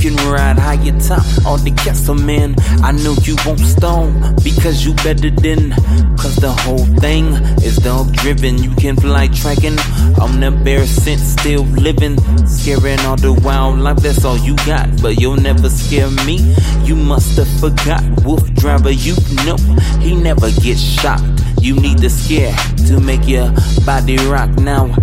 can ride higher top all the castle man. I know you won't stone because you better than. Cause the whole thing is dog driven. You can fly tracking on the bare scent, still living. Scaring all the wildlife, that's all you got. But you'll never scare me. You must have forgot. Wolf driver, you know he never gets shot. You need the scare to make your body rock now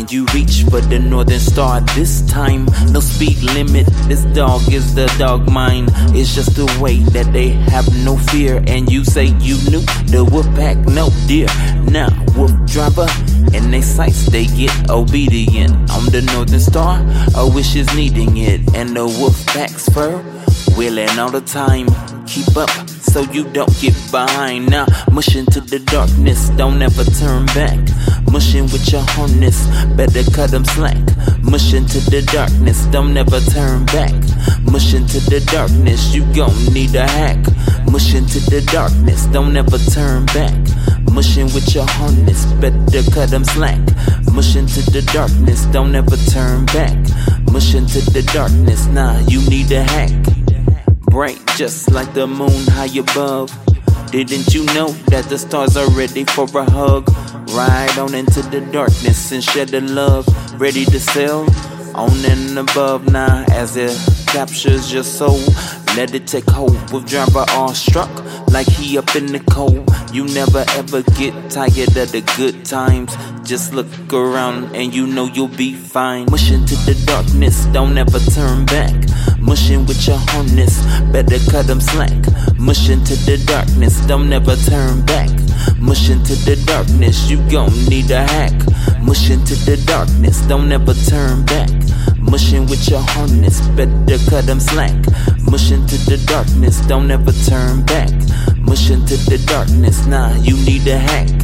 and you reach for the northern star this time. No speed limit, this dog is the dog mine. It's just the way that they have no fear. And you say you knew the wolf pack, no dear. Now, wolf driver, and they sights they get obedient. On the northern star, a wish is needing it. And the wolf pack's fur, willing all the time. Keep up so you don't get behind. Now, mush into the darkness, don't ever turn back. Mushing with your harness, better cut them slack. Mush into the darkness, don't ever turn back. Mush into the darkness, you gon' need a hack. Mush into the darkness, don't ever turn back. Mushing with your harness, better cut them slack. Mush into the darkness, don't ever turn back. Mush into the darkness, nah, you need a hack. Bright just like the moon high above. Didn't you know that the stars are ready for a hug? Ride on into the darkness and shed the love. Ready to sail on and above now as it captures your soul. Let it take hold with driver all struck like he up in the cold. You never ever get tired of the good times. Just look around and you know you'll be fine. Mush into the darkness, don't ever turn back. Mushing with your harness, better cut them slack. Mush into the darkness, don't ever turn back. Mush into the darkness, you gon' need a hack. Mush into the darkness, don't ever turn back. Mushing with your harness, better cut them slack. Mush into the darkness, don't ever turn back. Mush into the darkness, nah, you need a hack.